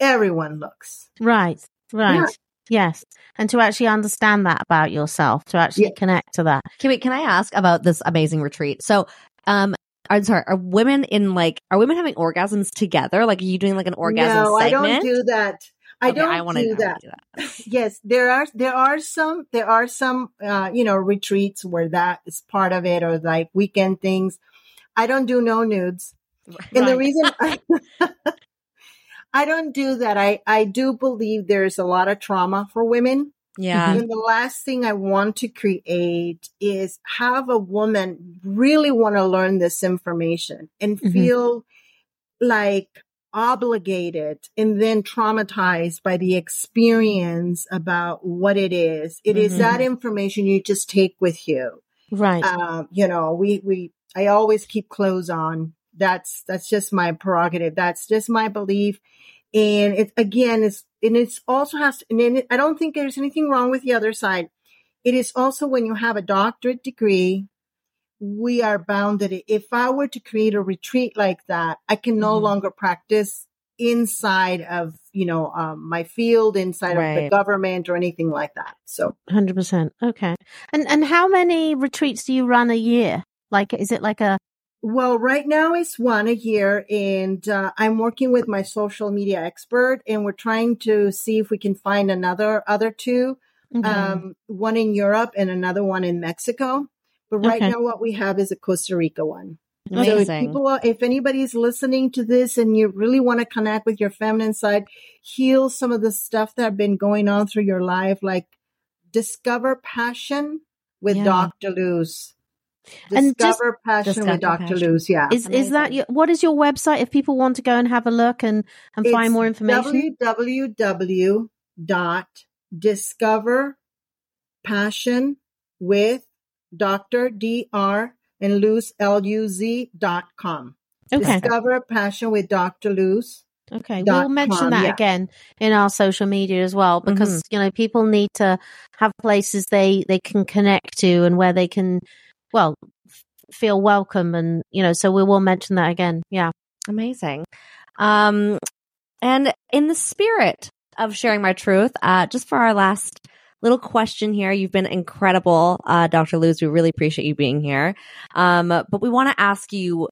everyone looks Right. Right. Yes. And to actually understand that about yourself, to actually Yeah. connect to that. Can we, can I ask about this amazing retreat? So, um, I'm sorry, are women in like, are women having orgasms together? Like, are you doing like an orgasm no i don't do that i Okay, don't I wanna do know that do that. yes there are there are some there are some uh you know retreats where that is part of it or like weekend things i don't do no nudes and the reason I, I don't do that i i do believe there's a lot of trauma for women Yeah. and the last thing i want to create is have a woman really want to learn this information and Mhm. feel like obligated and then traumatized by the experience about what it is. It is Mhm. that information you just take with you. Right. Um, you know, we, we, I always keep clothes on. That's, that's just my prerogative. That's just my belief. And it, again, it's, and it's also has, and then it, I don't think there's anything wrong with the other side. It is also when you have a doctorate degree, we are bounded. If I were to create a retreat like that, I can no Mhm. longer practice inside of, you know, um, my field, inside of the government or anything like that. So, 100%. Okay. And and how many retreats do you run a year? Like is it like a well, right now it's one a year and, uh, I'm working with my social media expert and we're trying to see if we can find another, other two, Mhm. um, one in Europe and another one in Mexico. But right Okay. now what we have is a Costa Rica one. So if Amazing. people, are, if anybody's listening to this and you really want to connect with your feminine side, heal some of the stuff that have been going on through your life, like discover passion with Yeah. Dr. Luz. And Discover passion Discover with Dr. Passion. Luz. Yeah. is is that your, what is your website if people want to go and have a look and and find more information? www dot discover passion with Dr. Dr. and Luz L U Z dot com. Okay. Discover passion with Dr. Luz. Okay, we'll mention com, that yeah. again in our social media as well because mm-hmm. you know people need to have places they they can connect to and where they can well feel welcome and you know so we will mention that again. Yeah. Amazing. Um, and in the spirit of sharing my truth, uh, just for our last little question here, you've been incredible, uh, Dr. Luz. We really appreciate you being here. Um, but we want to ask you,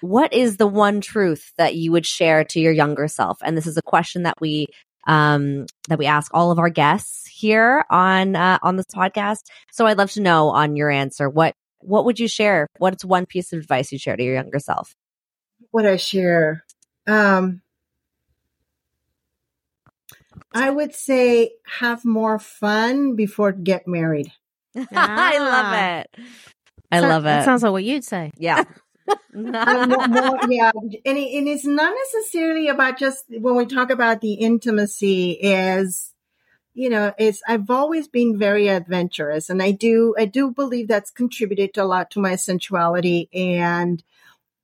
what is the one truth that you would share to your younger self? And this is a question that we um, that we ask all of our guests here on uh, on this podcast. So I'd love to know on your answer what what would you share? What's one piece of advice you share to your younger self? What I share. Um, I would say have more fun before get married. I Ah. love it. I So- love That it. sounds like what you'd say. yeah. More, more- yeah, and, it, and it's not necessarily about just when we talk about the intimacy is, you know, it's, I've always been very adventurous and I do, I do believe that's contributed a lot to my sensuality. And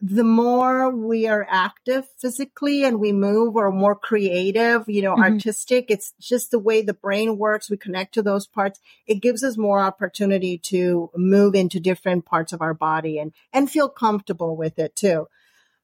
the more we are active physically and we move or more creative, you know, Mhm. artistic, it's just the way the brain works. We connect to those parts. It gives us more opportunity to move into different parts of our body and, and feel comfortable with it too.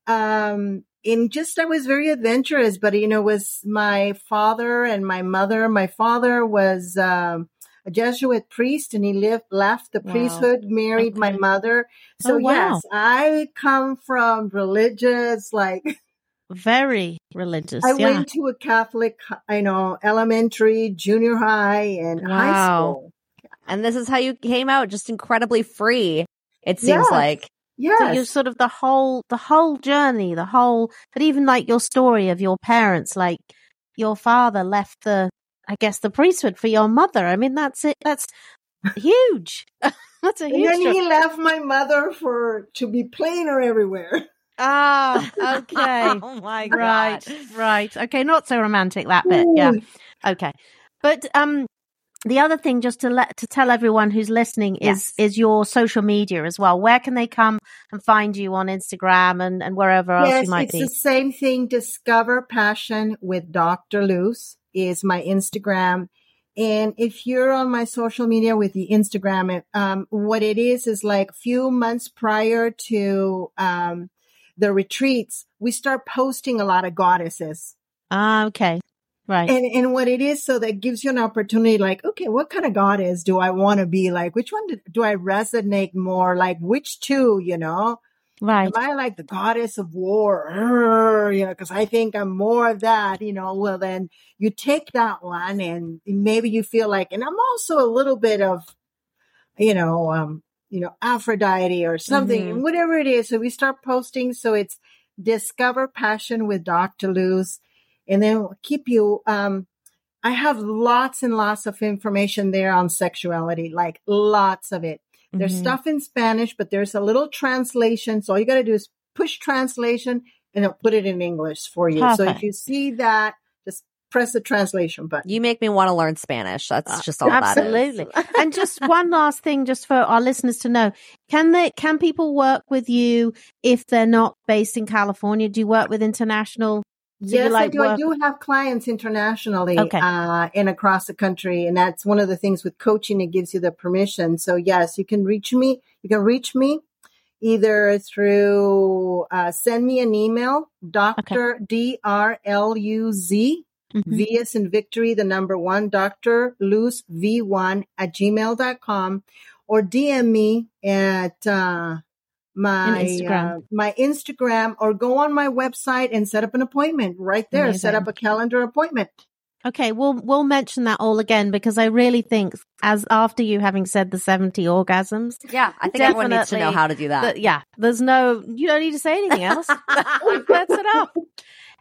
Um, in just, I was very adventurous, but you know, was my father and my mother. My father was, um, a Jesuit priest and he lived, left the Wow. priesthood, married my mother. So Oh, wow. yes, I come from religious, like Very religious. I yeah. went to a Catholic, you know, elementary, junior high, and high school. And this is how you came out, just incredibly free. It seems Yes. like. Yes. So you're sort of the whole, the whole journey, the whole, but even like your story of your parents, like your father left the, I guess, the priesthood for your mother. I mean, that's it. That's huge. that's a and huge. then story. he left my mother for to be plainer everywhere. Ah, okay. oh my right, god. right. Okay, not so romantic that bit. Yeah. Okay. But um the other thing just to let to tell everyone who's listening is Yes. is your social media as well. Where can they come and find you on Instagram and, and wherever else you might be? it's be? the same thing. Discover Passion with Dr. Luz is my Instagram. And if you're on my social media with the Instagram, um, what it is is like few months prior to um, the retreats, we start posting a lot of goddesses. Ah, okay. Right. And and what it is, so that gives you an opportunity, like, okay, what kind of goddess do I want to be? Like, which one do, do I resonate more? Like, which two? You know, right. am I like the goddess of war? You know, because I think I'm more of that. You know, well then you take that one, and maybe you feel like, and I'm also a little bit of, you know, um, you know, Aphrodite or something, Mhm. whatever it is. So we start posting. So it's discover passion with Dr. Luz and then we'll keep you, um, I have lots and lots of information there on sexuality, like lots of it. There's Mhm. stuff in Spanish, but there's a little translation. So all you got to do is push translation and it'll put it in English for you. So if you see that, just press the translation button. You make me want to learn Spanish. That's Uh, just all that is. Absolutely. and just one last thing, just for our listeners to know: can they can people work with you if they're not based in California? Do you work with international? Yes, like I do. I do have clients internationally Okay. uh, and across the country, and that's one of the things with coaching. It gives you the permission. So yes, you can reach me. You can reach me either through uh, send me an email, Doctor D R L U Z Mhm. V as in victory, the number one, Dr. Luz V1 at gmail.com or DM me at, uh, my, Instagram. uh, my Instagram or go on my website and set up an appointment right there. Set up a calendar appointment. Okay, we'll we'll mention that all again because I really think, as after you having said the seventy orgasms, Yeah, I think everyone needs to know how to do that. that yeah, there's no you don't need to say anything else. That's enough.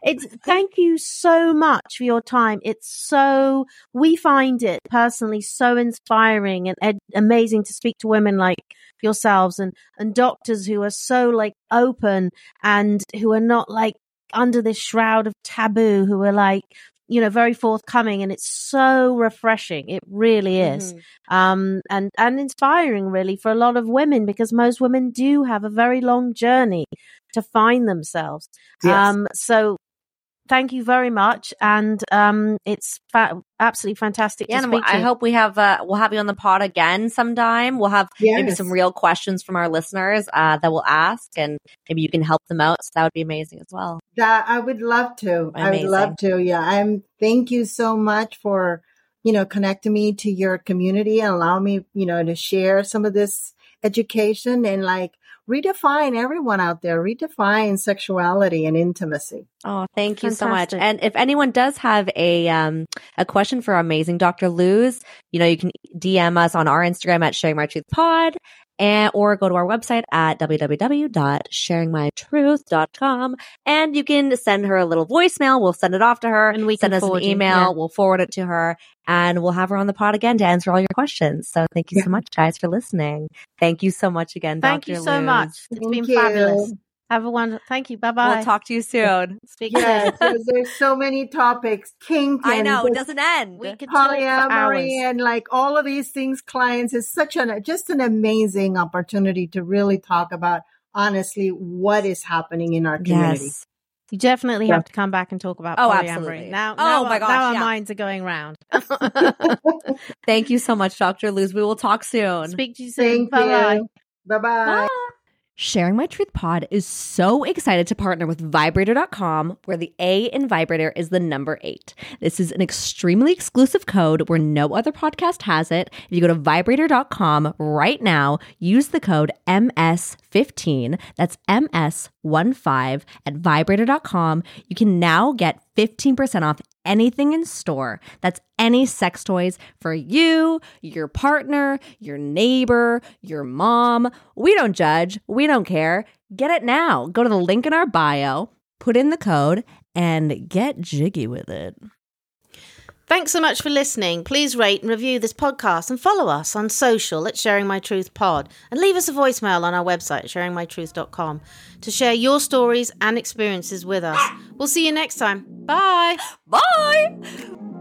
It's thank you so much for your time. It's so we find it personally so inspiring and ed- amazing to speak to women like yourselves and and doctors who are so like open and who are not like under this shroud of taboo who are like you know very forthcoming and it's so refreshing it really is Mhm. um, and and inspiring really for a lot of women because most women do have a very long journey to find themselves. Yes. Um, so thank you very much, and um, it's fa- absolutely fantastic Yeah, to speak I hope we have uh, we'll have you on the pod again sometime. We'll have maybe some real questions from our listeners uh, that we'll ask, and maybe you can help them out. So that would be amazing as well. That I would love to. I would love to. Yeah. I'm thank you so much for, you know, connecting me to your community and allow me, you know, to share some of this education and like redefine everyone out there, redefine sexuality and intimacy. Oh, thank you so much. And if anyone does have a um a question for our amazing Dr. Luz, you know, you can DM us on our Instagram at Sharing My Truth Pod and or go to our website at www.sharingmytruth.com and you can send her a little voicemail. We'll send it off to her And we send can us an email. yeah. We'll forward it to her and we'll have her on the pod again to answer all your questions. So thank you so much guys for listening. Thank you so much again, Thank Dr. you so Luz. much. It's Thank been you. fabulous. Have a wonderful. Thank you. Bye bye. We'll talk to you soon. Speak Yes, soon. there's, there's so many topics. Kink. I know it doesn't end. We could talk polyamory and like all of these things. Clients is such an just an amazing opportunity to really talk about honestly what is happening in our community. Yes. You definitely Yeah. have to come back and talk about Oh, polyamory. absolutely. Now, Oh, now my our- gosh, now our yeah. minds are going round. Thank you so much, Dr. Luz. We will talk soon. Speak to you soon. Thank Bye bye. you. Bye bye. Sharing My Truth Pod is so excited to partner with Vibrator.com, where the A in Vibrator is the number eight. This is an extremely exclusive code where no other podcast has it. If you go to Vibrator.com right now, use the code MS15, that's MS15 at Vibrator.com. You can now get 15% off anything in store. That's any sex toys for you, your partner, your neighbor, your mom. We don't judge. We don't care. Get it now. Go to the link in our bio, put in the code, and get jiggy with it. Thanks so much for listening. Please rate and review this podcast and follow us on social at Sharing My Truth Pod and leave us a voicemail on our website, sharingmytruth.com, to share your stories and experiences with us. We'll see you next time. Bye. Bye.